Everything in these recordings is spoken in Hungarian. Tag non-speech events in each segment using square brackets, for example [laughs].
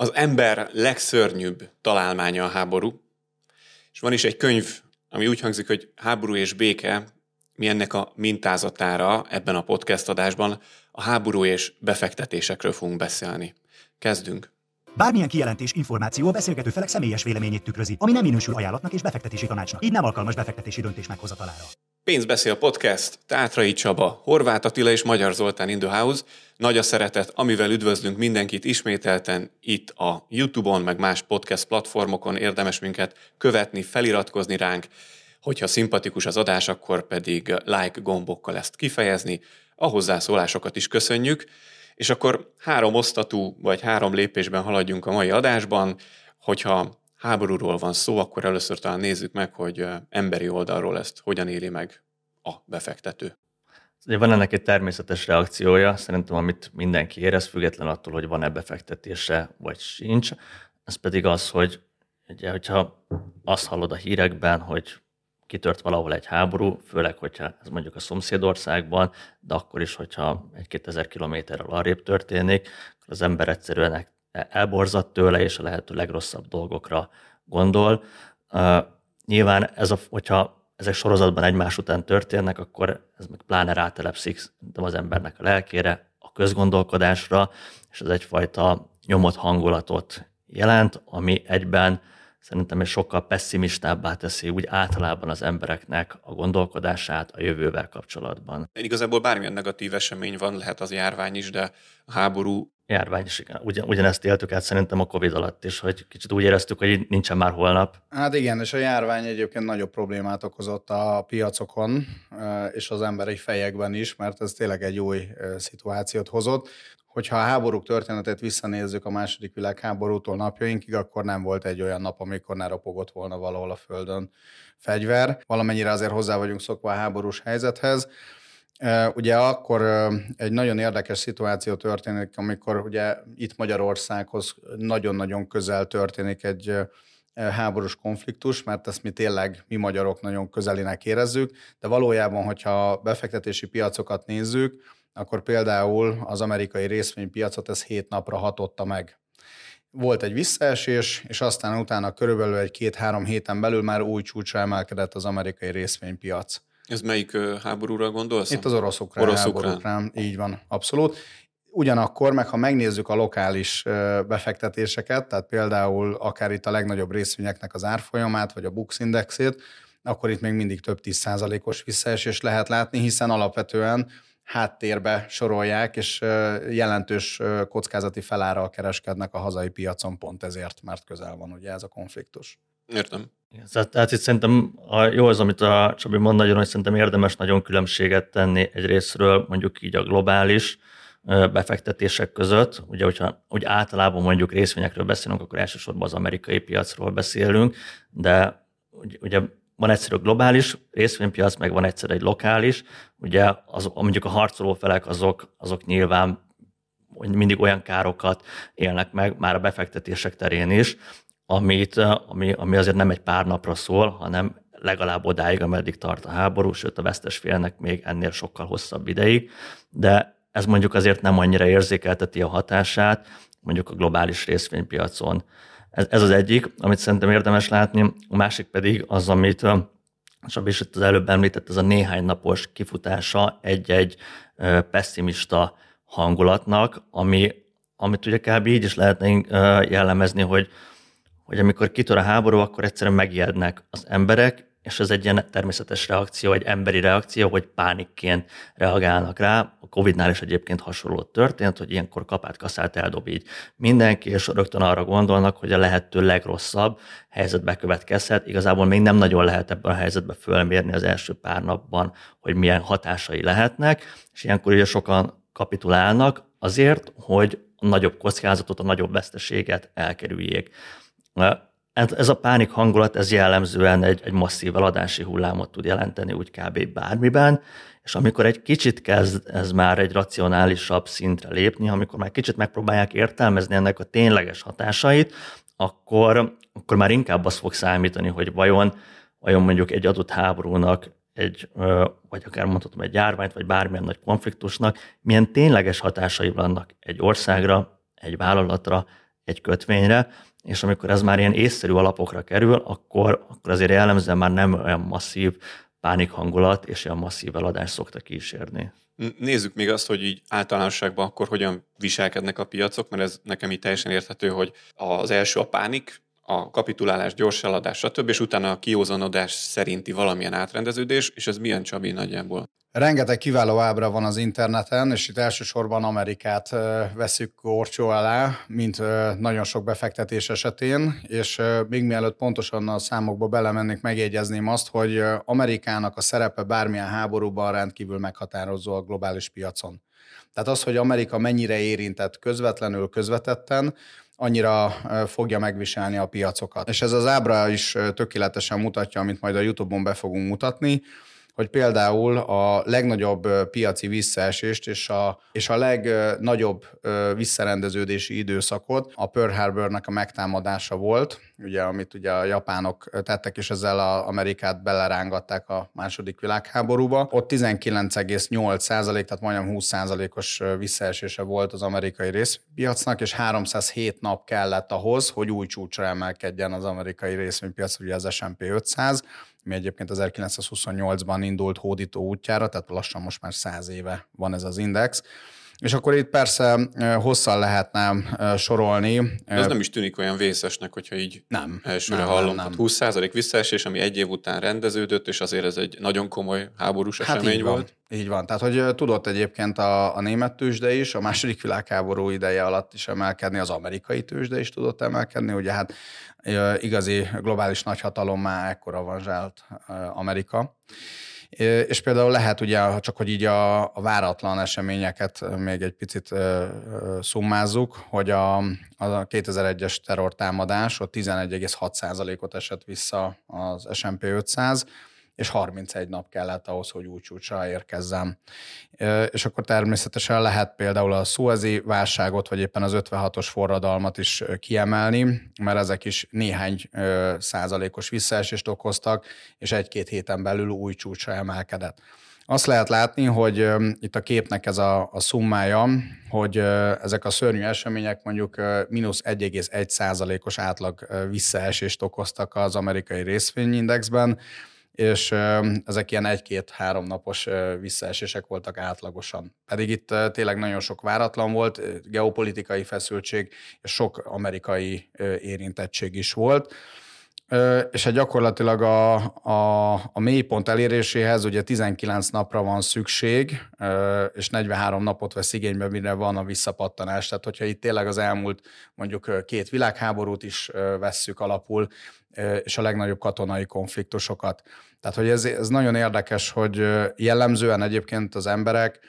Az ember legszörnyűbb találmánya a háború, és van is egy könyv, ami úgy hangzik, hogy háború és béke, mi ennek a mintázatára ebben a podcast adásban a háború és befektetésekről fogunk beszélni. Kezdünk! Bármilyen kijelentés, információ a beszélgető felek személyes véleményét tükrözi, ami nem minősül ajánlatnak és befektetési tanácsnak. Így nem alkalmas befektetési döntés meghozatalára. Pénzbeszél podcast, Tátrai Csaba, Horváth Attila és Magyar Zoltán in the House. Nagy a szeretet, amivel üdvözlünk mindenkit ismételten itt a YouTube-on, meg más podcast platformokon. Érdemes minket követni, feliratkozni ránk. Hogyha szimpatikus az adás, akkor pedig like gombokkal ezt kifejezni. A hozzászólásokat is köszönjük. És akkor három osztatú, vagy három lépésben haladjunk a mai adásban. Hogyha háborúról van szó, akkor először talán nézzük meg, hogy emberi oldalról ezt hogyan éli meg a befektető. Van ennek egy természetes reakciója, szerintem, amit mindenki érez, független attól, hogy van-e befektetése, vagy sincs. Ez pedig az, hogy ugye, hogyha azt hallod a hírekben, hogy kitört valahol egy háború, főleg, hogyha ez mondjuk a szomszédországban, de akkor is, hogyha egy-két ezer kilométerrel arrébb történik, az ember egyszerűen elborzadt tőle, és a lehető legrosszabb dolgokra gondol. Nyilván, ez a, hogyha ezek sorozatban egymás után történnek, akkor ez meg pláne rátelepszik az embernek a lelkére, a közgondolkodásra, és ez egyfajta nyomott hangulatot jelent, ami egyben szerintem egy sokkal pessimistábbá teszi úgy általában az embereknek a gondolkodását a jövővel kapcsolatban. Igazából bármilyen negatív esemény van, lehet az járvány is, de a háború járvány igen. Ugyan, ugyanezt éltük át szerintem a Covid alatt is, hogy kicsit úgy éreztük, hogy nincsen már holnap. Hát igen, és a járvány egyébként nagyobb problémát okozott a piacokon, és az emberi fejekben is, mert ez tényleg egy új szituációt hozott hogyha a háborúk történetét visszanézzük a második világháborútól napjainkig, akkor nem volt egy olyan nap, amikor ne ropogott volna valahol a földön fegyver. Valamennyire azért hozzá vagyunk szokva a háborús helyzethez. Ugye akkor egy nagyon érdekes szituáció történik, amikor ugye itt Magyarországhoz nagyon-nagyon közel történik egy háborús konfliktus, mert ezt mi tényleg, mi magyarok nagyon közelinek érezzük, de valójában, hogyha befektetési piacokat nézzük, akkor például az amerikai részvénypiacot ez hét napra hatotta meg. Volt egy visszaesés, és aztán utána körülbelül egy két-három héten belül már új csúcsra emelkedett az amerikai részvénypiac. Ez melyik háborúra gondolsz? Itt az orosz-ukrán. Így van, abszolút. Ugyanakkor, meg ha megnézzük a lokális befektetéseket, tehát például akár itt a legnagyobb részvényeknek az árfolyamát, vagy a Bux Indexét, akkor itt még mindig több tíz százalékos visszaesés lehet látni, hiszen alapvetően háttérbe sorolják, és jelentős kockázati felárral kereskednek a hazai piacon pont ezért, mert közel van ugye ez a konfliktus. Értem. Tehát itt szerintem a, jó az, amit a Csabi mond nagyon, hogy szerintem érdemes nagyon különbséget tenni egy részről, mondjuk így a globális befektetések között. Ugye, hogyha úgy általában mondjuk részvényekről beszélünk, akkor elsősorban az amerikai piacról beszélünk, de ugye van egyszer a globális részvénypiac, meg van egyszer egy lokális. Ugye az, mondjuk a harcoló felek azok, azok nyilván mindig olyan károkat élnek meg, már a befektetések terén is, amit, ami, ami azért nem egy pár napra szól, hanem legalább odáig, ameddig tart a háború, sőt a vesztes félnek még ennél sokkal hosszabb ideig, de ez mondjuk azért nem annyira érzékelteti a hatását, mondjuk a globális részvénypiacon. Ez, ez az egyik, amit szerintem érdemes látni, a másik pedig az, amit Sabi is itt az előbb említett, ez a néhány napos kifutása egy-egy pessimista hangulatnak, ami, amit ugye kb. így is lehetne jellemezni, hogy, hogy amikor kitör a háború, akkor egyszerűen megijednek az emberek, és ez egy ilyen természetes reakció, egy emberi reakció, hogy pánikként reagálnak rá. A Covid-nál is egyébként hasonló történt, hogy ilyenkor kapát kaszát eldob így mindenki, és rögtön arra gondolnak, hogy a lehető legrosszabb helyzet bekövetkezhet. Igazából még nem nagyon lehet ebben a helyzetben fölmérni az első pár napban, hogy milyen hatásai lehetnek, és ilyenkor ugye sokan kapitulálnak azért, hogy a nagyobb kockázatot, a nagyobb veszteséget elkerüljék ez a pánik hangulat, ez jellemzően egy, egy masszív eladási hullámot tud jelenteni úgy kb. bármiben, és amikor egy kicsit kezd ez már egy racionálisabb szintre lépni, amikor már kicsit megpróbálják értelmezni ennek a tényleges hatásait, akkor, akkor már inkább az fog számítani, hogy vajon, vajon mondjuk egy adott háborúnak, egy, vagy akár mondhatom egy járványt, vagy bármilyen nagy konfliktusnak, milyen tényleges hatásai vannak egy országra, egy vállalatra, egy kötvényre, és amikor ez már ilyen észszerű alapokra kerül, akkor, akkor azért jellemzően már nem olyan masszív pánik hangulat és olyan masszív eladás szokta kísérni. Nézzük még azt, hogy így általánosságban akkor hogyan viselkednek a piacok, mert ez nekem így teljesen érthető, hogy az első a pánik, a kapitulálás, gyors eladás, stb., és utána a kiózanodás szerinti valamilyen átrendeződés, és ez milyen Csabi nagyjából? Rengeteg kiváló ábra van az interneten, és itt elsősorban Amerikát veszük gorcsó alá, mint nagyon sok befektetés esetén, és még mielőtt pontosan a számokba belemennék, megjegyezném azt, hogy Amerikának a szerepe bármilyen háborúban rendkívül meghatározó a globális piacon. Tehát az, hogy Amerika mennyire érintett közvetlenül, közvetetten, annyira fogja megviselni a piacokat. És ez az ábra is tökéletesen mutatja, amit majd a YouTube-on be fogunk mutatni, hogy például a legnagyobb piaci visszaesést és a, és a legnagyobb visszarendeződési időszakot a Pearl Harbornak a megtámadása volt, ugye, amit ugye a japánok tettek, és ezzel a Amerikát belerángatták a második világháborúba. Ott 19,8 százalék, tehát majdnem 20 százalékos visszaesése volt az amerikai részpiacnak, és 307 nap kellett ahhoz, hogy új csúcsra emelkedjen az amerikai részvénypiac, ugye az S&P 500, mi egyébként 1928-ban indult hódító útjára, tehát lassan most már száz éve van ez az index. És akkor itt persze hosszan lehetne sorolni. De ez nem is tűnik olyan vészesnek, hogyha így nem, elsőre nem, hallom. Nem, nem. 20% visszaesés, ami egy év után rendeződött, és azért ez egy nagyon komoly háborús hát esemény így volt. Van. Így van. Tehát, hogy tudott egyébként a, a német tőzsde is, a második világháború ideje alatt is emelkedni, az amerikai tőzsde is tudott emelkedni. Ugye hát igazi globális nagyhatalommá ekkora van zsált Amerika. És például lehet ugye, csak hogy így a, a váratlan eseményeket még egy picit szummázzuk, hogy a, a 2001-es terrortámadás ott 11,6%-ot esett vissza az S&P 500, és 31 nap kellett ahhoz, hogy úgy csúcsra érkezzem. És akkor természetesen lehet például a szuezi válságot, vagy éppen az 56-os forradalmat is kiemelni, mert ezek is néhány százalékos visszaesést okoztak, és egy-két héten belül új csúcsra emelkedett. Azt lehet látni, hogy itt a képnek ez a, a szummája, hogy ezek a szörnyű események mondjuk mínusz 1,1 százalékos átlag visszaesést okoztak az amerikai részvényindexben, és ezek ilyen egy-két-három napos visszaesések voltak átlagosan. Pedig itt tényleg nagyon sok váratlan volt, geopolitikai feszültség, és sok amerikai érintettség is volt. És egy gyakorlatilag a, a, a mélypont eléréséhez ugye 19 napra van szükség, és 43 napot vesz igénybe, mire van a visszapattanás. Tehát, hogyha itt tényleg az elmúlt mondjuk két világháborút is vesszük alapul, és a legnagyobb katonai konfliktusokat. Tehát, hogy ez, ez nagyon érdekes, hogy jellemzően egyébként az emberek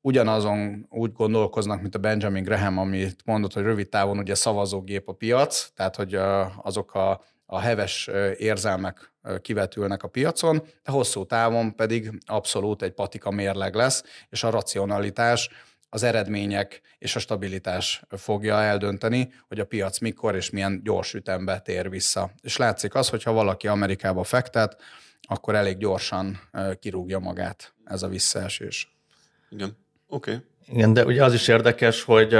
ugyanazon úgy gondolkoznak, mint a Benjamin Graham, amit mondott, hogy rövid távon ugye szavazógép a piac, tehát hogy azok a, a heves érzelmek kivetülnek a piacon, de hosszú távon pedig abszolút egy patika mérleg lesz, és a racionalitás az eredmények és a stabilitás fogja eldönteni, hogy a piac mikor és milyen gyors ütembe tér vissza. És látszik az, hogyha valaki Amerikába fektet, akkor elég gyorsan kirúgja magát ez a visszaesés. Igen, oké. Okay. Igen, de ugye az is érdekes, hogy,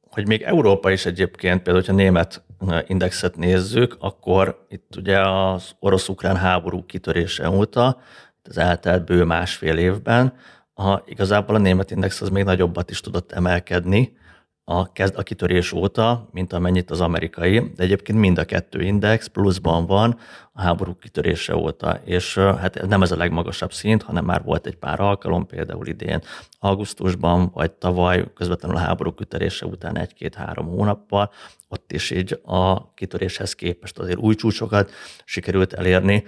hogy még Európa is egyébként, például, hogyha német indexet nézzük, akkor itt ugye az orosz-ukrán háború kitörése óta, az eltelt bő másfél évben, a, igazából a német index az még nagyobbat is tudott emelkedni a, kezd, a kitörés óta, mint amennyit az amerikai, de egyébként mind a kettő index pluszban van a háború kitörése óta, és hát nem ez a legmagasabb szint, hanem már volt egy pár alkalom, például idén augusztusban, vagy tavaly közvetlenül a háború kitörése után egy-két-három hónappal, ott is így a kitöréshez képest azért új csúcsokat sikerült elérni,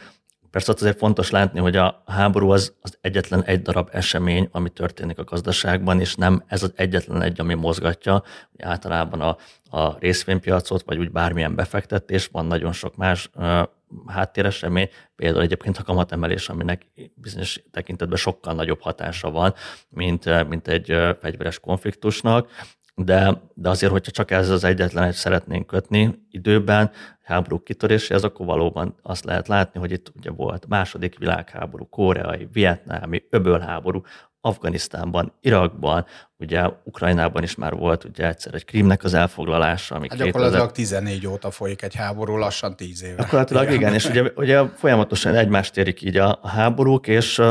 Persze ott azért fontos látni, hogy a háború az, az egyetlen egy darab esemény, ami történik a gazdaságban, és nem ez az egyetlen egy, ami mozgatja. Általában a, a részvénypiacot, vagy úgy bármilyen befektetés, van nagyon sok más uh, háttéresemény, például egyébként a kamatemelés, aminek bizonyos tekintetben sokkal nagyobb hatása van, mint, mint egy fegyveres konfliktusnak, de, de azért, hogyha csak ez az egyetlen egy szeretnénk kötni időben, háború kitöréséhez, akkor valóban azt lehet látni, hogy itt ugye volt második világháború, koreai, vietnámi, öbölháború, Afganisztánban, Irakban, ugye Ukrajnában is már volt ugye egyszer egy Krímnek az elfoglalása. Ami hát gyakorlatilag 14 óta folyik egy háború, lassan 10 éve. Gyakorlatilag igen, igen és ugye, ugye folyamatosan egymást érik így a, a háborúk, és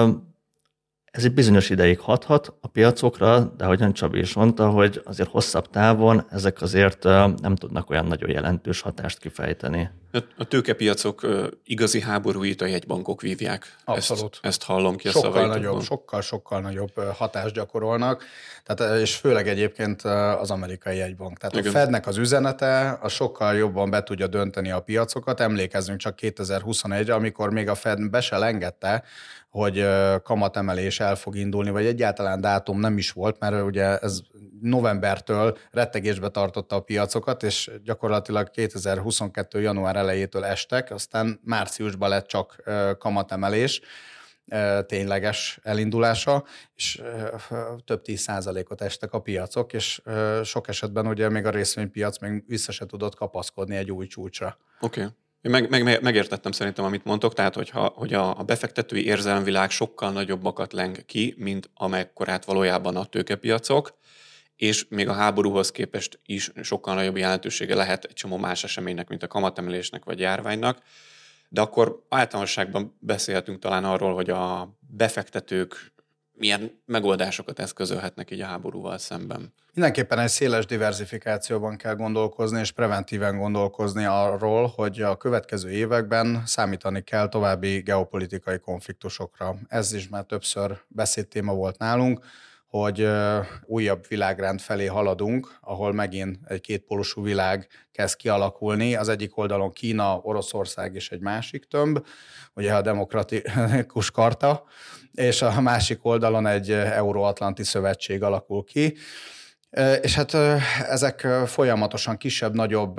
ez egy bizonyos ideig hathat a piacokra, de ahogyan Csabi is mondta, hogy azért hosszabb távon ezek azért nem tudnak olyan nagyon jelentős hatást kifejteni. A tőkepiacok igazi háborúit a jegybankok vívják. Abszolút. Ezt, ezt hallom ki a sokkal szavaitokból. nagyobb, sokkal, sokkal nagyobb hatást gyakorolnak, tehát, és főleg egyébként az amerikai jegybank. Tehát Igen. a Fednek az üzenete a sokkal jobban be tudja dönteni a piacokat. Emlékezzünk csak 2021-re, amikor még a Fed be se engedte, hogy kamatemelés el fog indulni, vagy egyáltalán dátum nem is volt, mert ugye ez novembertől rettegésbe tartotta a piacokat, és gyakorlatilag 2022. január elejétől estek, aztán márciusban lett csak kamatemelés tényleges elindulása, és több tíz százalékot estek a piacok, és sok esetben ugye még a részvénypiac még vissza se tudott kapaszkodni egy új csúcsra. Oké. Okay. Meg, meg, megértettem szerintem, amit mondtok, tehát hogyha, hogy a, a befektetői érzelemvilág sokkal nagyobbakat leng ki, mint amekkorát valójában a tőkepiacok, és még a háborúhoz képest is sokkal nagyobb jelentősége lehet egy csomó más eseménynek, mint a kamatemelésnek vagy járványnak. De akkor általánosságban beszélhetünk talán arról, hogy a befektetők milyen megoldásokat eszközölhetnek így a háborúval szemben. Mindenképpen egy széles diversifikációban kell gondolkozni, és preventíven gondolkozni arról, hogy a következő években számítani kell további geopolitikai konfliktusokra. Ez is már többször beszédtéma volt nálunk hogy újabb világrend felé haladunk, ahol megint egy kétpólusú világ kezd kialakulni. Az egyik oldalon Kína, Oroszország és egy másik tömb, ugye a demokratikus karta, és a másik oldalon egy Euróatlanti Szövetség alakul ki. És hát ezek folyamatosan kisebb, nagyobb,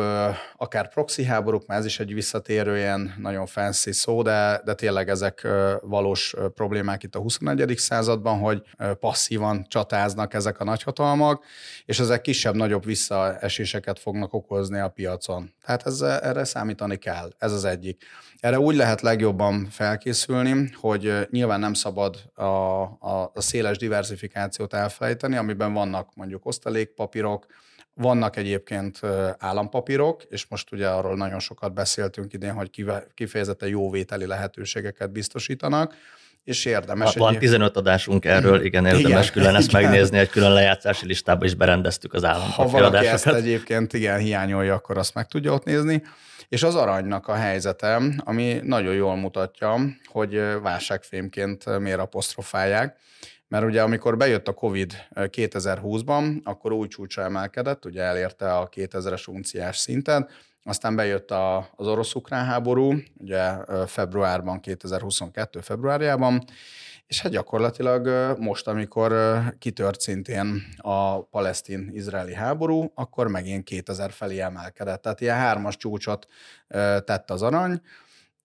akár proxy háborúk, mert ez is egy visszatérő ilyen nagyon fancy szó, de, de tényleg ezek valós problémák itt a 21. században, hogy passzívan csatáznak ezek a nagyhatalmak, és ezek kisebb-nagyobb visszaeséseket fognak okozni a piacon. Tehát ez, erre számítani kell, ez az egyik. Erre úgy lehet legjobban felkészülni, hogy nyilván nem szabad a, a, a széles diversifikációt elfelejteni, amiben vannak mondjuk osztalékpapírok, vannak egyébként állampapírok, és most ugye arról nagyon sokat beszéltünk idén, hogy kifejezetten jó vételi lehetőségeket biztosítanak, és érdemes. Van egy... 15 adásunk erről, igen, érdemes igen, külön ezt igen. megnézni, egy külön lejátszási listába is berendeztük az állampapíradásokat. Ha valaki ezt egyébként igen hiányolja, akkor azt meg tudja ott nézni. És az aranynak a helyzete, ami nagyon jól mutatja, hogy válságfémként miért apostrofálják, mert ugye amikor bejött a Covid 2020-ban, akkor új csúcsra emelkedett, ugye elérte a 2000-es unciás szintet, aztán bejött a, az orosz-ukrán háború, ugye februárban, 2022 februárjában, és hát gyakorlatilag most, amikor kitört szintén a palesztin-izraeli háború, akkor megint 2000 felé emelkedett. Tehát ilyen hármas csúcsot tett az arany,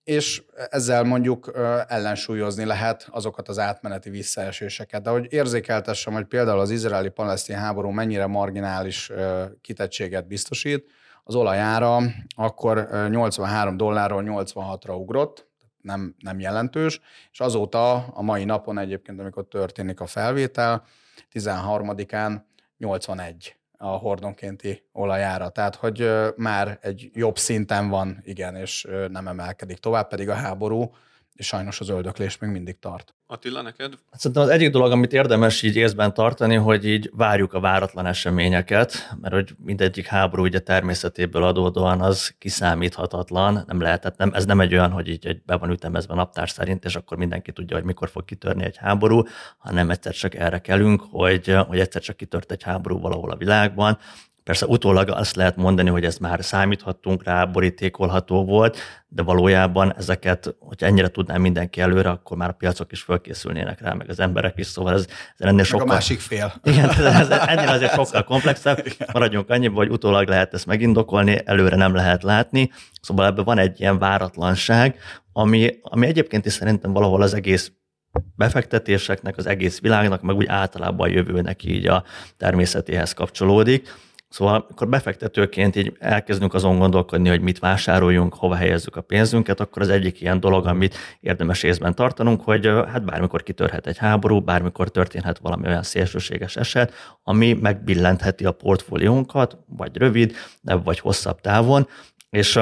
és ezzel mondjuk ellensúlyozni lehet azokat az átmeneti visszaeséseket. De hogy érzékeltessem, hogy például az izraeli-palesztin háború mennyire marginális kitettséget biztosít, az olajára akkor 83 dollárról 86-ra ugrott, nem, nem jelentős, és azóta a mai napon egyébként, amikor történik a felvétel, 13-án 81 a hordonkénti olajára. Tehát, hogy már egy jobb szinten van, igen, és nem emelkedik tovább, pedig a háború és sajnos az öldöklés még mindig tart. Attila, neked? Szerintem az egyik dolog, amit érdemes így észben tartani, hogy így várjuk a váratlan eseményeket, mert hogy mindegyik háború ugye természetéből adódóan az kiszámíthatatlan, nem lehet, nem, ez nem egy olyan, hogy így egy be van ütemezve naptár szerint, és akkor mindenki tudja, hogy mikor fog kitörni egy háború, hanem egyszer csak erre kelünk, hogy, hogy egyszer csak kitört egy háború valahol a világban, Persze utólag azt lehet mondani, hogy ez már számíthattunk rá, borítékolható volt, de valójában ezeket, hogyha ennyire tudná mindenki előre, akkor már a piacok is fölkészülnének rá, meg az emberek is, szóval ez, ez ennél sokkal... a másik fél. Igen, ez ennél azért [laughs] sokkal komplexebb. Maradjunk annyiba, hogy utólag lehet ezt megindokolni, előre nem lehet látni, szóval ebben van egy ilyen váratlanság, ami, ami egyébként is szerintem valahol az egész befektetéseknek, az egész világnak, meg úgy általában a jövőnek így a természetéhez kapcsolódik. Szóval, amikor befektetőként így elkezdünk azon gondolkodni, hogy mit vásároljunk, hova helyezzük a pénzünket, akkor az egyik ilyen dolog, amit érdemes észben tartanunk, hogy hát bármikor kitörhet egy háború, bármikor történhet valami olyan szélsőséges eset, ami megbillentheti a portfóliónkat, vagy rövid, de vagy hosszabb távon, és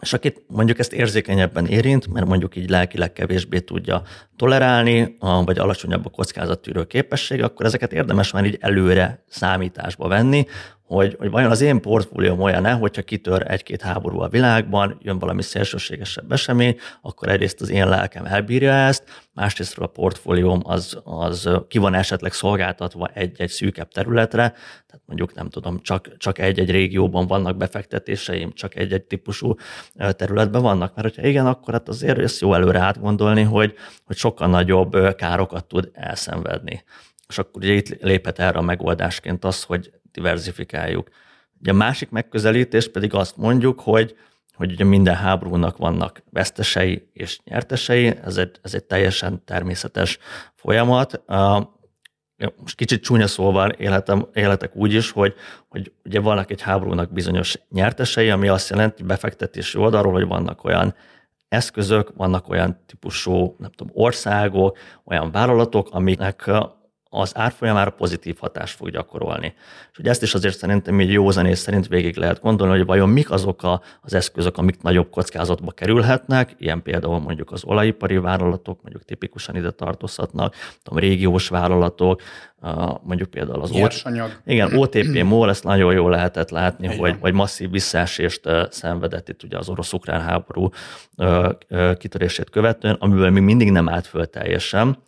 és akit mondjuk ezt érzékenyebben érint, mert mondjuk így lelkileg kevésbé tudja tolerálni, vagy alacsonyabb a kockázattűrő képessége, akkor ezeket érdemes már így előre számításba venni, hogy, hogy vajon az én portfólióm olyan-e, hogyha kitör egy-két háború a világban, jön valami szélsőségesebb esemény, akkor egyrészt az én lelkem elbírja ezt, másrészt a portfólióm az, az ki van esetleg szolgáltatva egy-egy szűkebb területre, tehát mondjuk nem tudom, csak, csak egy-egy régióban vannak befektetéseim, csak egy-egy típusú területben vannak, mert hogyha igen, akkor hát azért ezt jó előre átgondolni, hogy, hogy sokkal nagyobb károkat tud elszenvedni. És akkor ugye itt léphet erre a megoldásként az, hogy diversifikáljuk. Ugye a másik megközelítés pedig azt mondjuk, hogy, hogy ugye minden háborúnak vannak vesztesei és nyertesei, ez egy, ez egy teljesen természetes folyamat. Most kicsit csúnya szóval életem, életek úgy is, hogy, hogy ugye vannak egy háborúnak bizonyos nyertesei, ami azt jelenti befektetési oldalról, hogy vannak olyan eszközök, vannak olyan típusú nem tudom, országok, olyan vállalatok, amiknek az árfolyamára pozitív hatást fog gyakorolni. És ugye ezt is azért szerintem így józanész szerint végig lehet gondolni, hogy vajon mik azok a, az eszközök, amik nagyobb kockázatba kerülhetnek, ilyen például mondjuk az olajipari vállalatok, mondjuk tipikusan ide tartozhatnak, tudom, régiós vállalatok, mondjuk például az Nyersanyag. OTP, igen, OTP [clears throat] MOL, ezt nagyon jól lehetett látni, hogy, hogy masszív visszaesést szenvedett itt ugye az orosz-ukrán háború kitörését követően, amiből még mindig nem állt föl teljesen,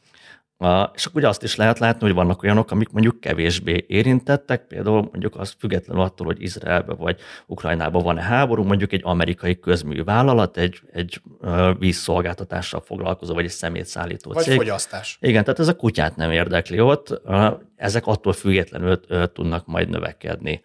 és akkor ugye azt is lehet látni, hogy vannak olyanok, amik mondjuk kevésbé érintettek, például mondjuk az függetlenül attól, hogy Izraelben vagy Ukrajnában van-e háború, mondjuk egy amerikai közmű vállalat, egy, egy vízszolgáltatással foglalkozó, vagy egy szemétszállító vagy cég. Vagy fogyasztás. Igen, tehát ez a kutyát nem érdekli ott, ezek attól függetlenül tudnak majd növekedni.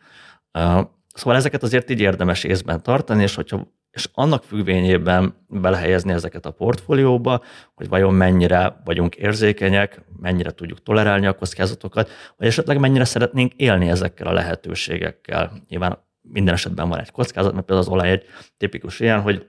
Szóval ezeket azért így érdemes észben tartani, és hogyha és annak függvényében belehelyezni ezeket a portfólióba, hogy vajon mennyire vagyunk érzékenyek, mennyire tudjuk tolerálni a kockázatokat, vagy esetleg mennyire szeretnénk élni ezekkel a lehetőségekkel. Nyilván minden esetben van egy kockázat, mert például az olaj egy tipikus ilyen, hogy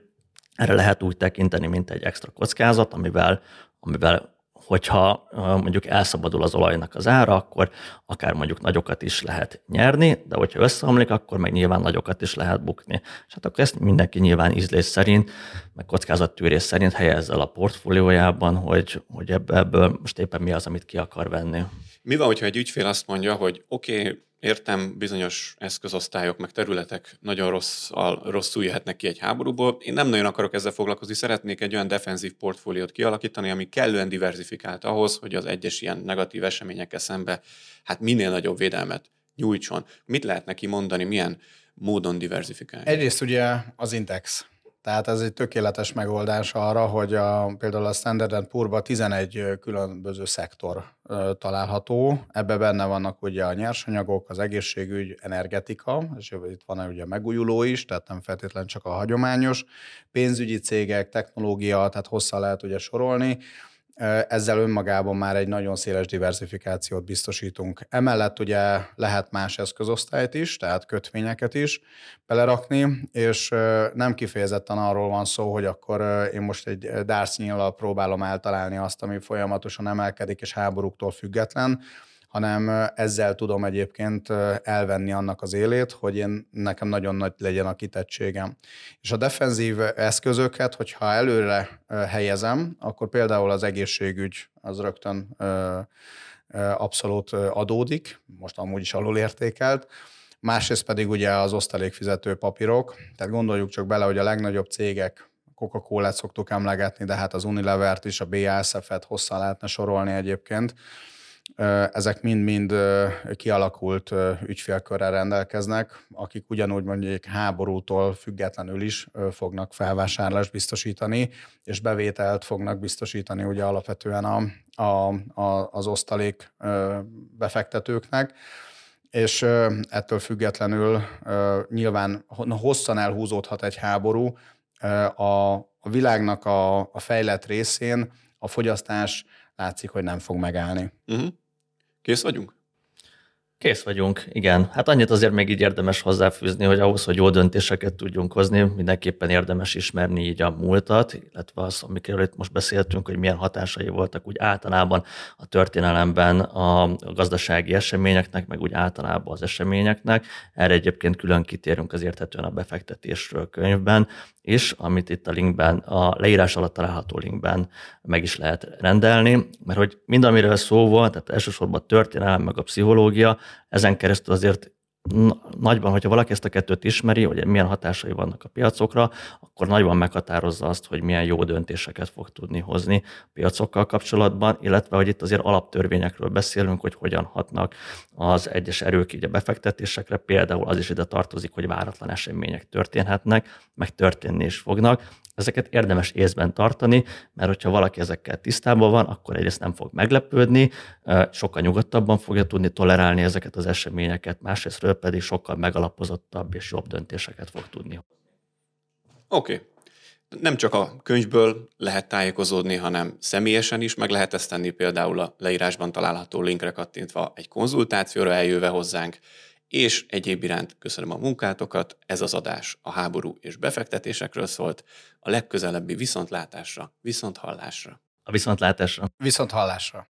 erre lehet úgy tekinteni, mint egy extra kockázat, amivel, amivel hogyha mondjuk elszabadul az olajnak az ára, akkor akár mondjuk nagyokat is lehet nyerni, de hogyha összeomlik, akkor meg nyilván nagyokat is lehet bukni. És hát akkor ezt mindenki nyilván ízlés szerint, meg kockázattűrés szerint helyezze el a portfóliójában, hogy, hogy ebből most éppen mi az, amit ki akar venni. Mi van, hogyha egy ügyfél azt mondja, hogy oké, okay, értem, bizonyos eszközosztályok, meg területek nagyon rosszal, rosszul jöhetnek ki egy háborúból. Én nem nagyon akarok ezzel foglalkozni, szeretnék egy olyan defenzív portfóliót kialakítani, ami kellően diversifikált ahhoz, hogy az egyes ilyen negatív eseményekkel szembe hát minél nagyobb védelmet nyújtson. Mit lehet neki mondani, milyen módon diversifikálni? Egyrészt ugye az Intex tehát ez egy tökéletes megoldás arra, hogy a, például a Standard Poor's-ban 11 különböző szektor található. Ebbe benne vannak ugye a nyersanyagok, az egészségügy, energetika, és itt van ugye a megújuló is, tehát nem feltétlenül csak a hagyományos, pénzügyi cégek, technológia, tehát hosszá lehet ugye sorolni ezzel önmagában már egy nagyon széles diversifikációt biztosítunk. Emellett ugye lehet más eszközosztályt is, tehát kötvényeket is belerakni, és nem kifejezetten arról van szó, hogy akkor én most egy dársznyillal próbálom eltalálni azt, ami folyamatosan emelkedik és háborúktól független, hanem ezzel tudom egyébként elvenni annak az élét, hogy én nekem nagyon nagy legyen a kitettségem. És a defenzív eszközöket, hogyha előre helyezem, akkor például az egészségügy az rögtön abszolút adódik, most amúgy is alulértékelt, másrészt pedig ugye az osztalékfizető papírok, tehát gondoljuk csak bele, hogy a legnagyobb cégek Coca-Cola-t szoktuk emlegetni, de hát az Unilevert is, a BASF-et hosszá lehetne sorolni egyébként, ezek mind-mind kialakult ügyfélkörrel rendelkeznek, akik ugyanúgy mondjuk háborútól függetlenül is fognak felvásárlást biztosítani, és bevételt fognak biztosítani ugye alapvetően a, a, a, az osztalék befektetőknek és ettől függetlenül nyilván hosszan elhúzódhat egy háború, a, a világnak a, a fejlett részén a fogyasztás látszik, hogy nem fog megállni. Uh-huh. Kész vagyunk? Kész vagyunk, igen. Hát annyit azért még így érdemes hozzáfűzni, hogy ahhoz, hogy jó döntéseket tudjunk hozni, mindenképpen érdemes ismerni így a múltat, illetve az, amikről itt most beszéltünk, hogy milyen hatásai voltak úgy általában a történelemben a gazdasági eseményeknek, meg úgy általában az eseményeknek. Erre egyébként külön kitérünk az érthetően a befektetésről könyvben, is, amit itt a linkben, a leírás alatt található linkben meg is lehet rendelni, mert hogy mind amiről szó volt, tehát elsősorban a történelem, meg a pszichológia, ezen keresztül azért nagyban, hogyha valaki ezt a kettőt ismeri, hogy milyen hatásai vannak a piacokra, akkor nagyban meghatározza azt, hogy milyen jó döntéseket fog tudni hozni a piacokkal kapcsolatban, illetve hogy itt azért alaptörvényekről beszélünk, hogy hogyan hatnak az egyes erők így a befektetésekre, például az is ide tartozik, hogy váratlan események történhetnek, meg történni is fognak, Ezeket érdemes észben tartani, mert hogyha valaki ezekkel tisztában van, akkor egyrészt nem fog meglepődni, sokkal nyugodtabban fogja tudni tolerálni ezeket az eseményeket, másrésztről pedig sokkal megalapozottabb és jobb döntéseket fog tudni. Oké. Okay. Nem csak a könyvből lehet tájékozódni, hanem személyesen is meg lehet ezt tenni, például a leírásban található linkre kattintva egy konzultációra eljöve hozzánk, és egyéb iránt köszönöm a munkátokat, ez az adás a háború és befektetésekről szólt, a legközelebbi viszontlátásra, viszonthallásra. A viszontlátásra. Viszonthallásra.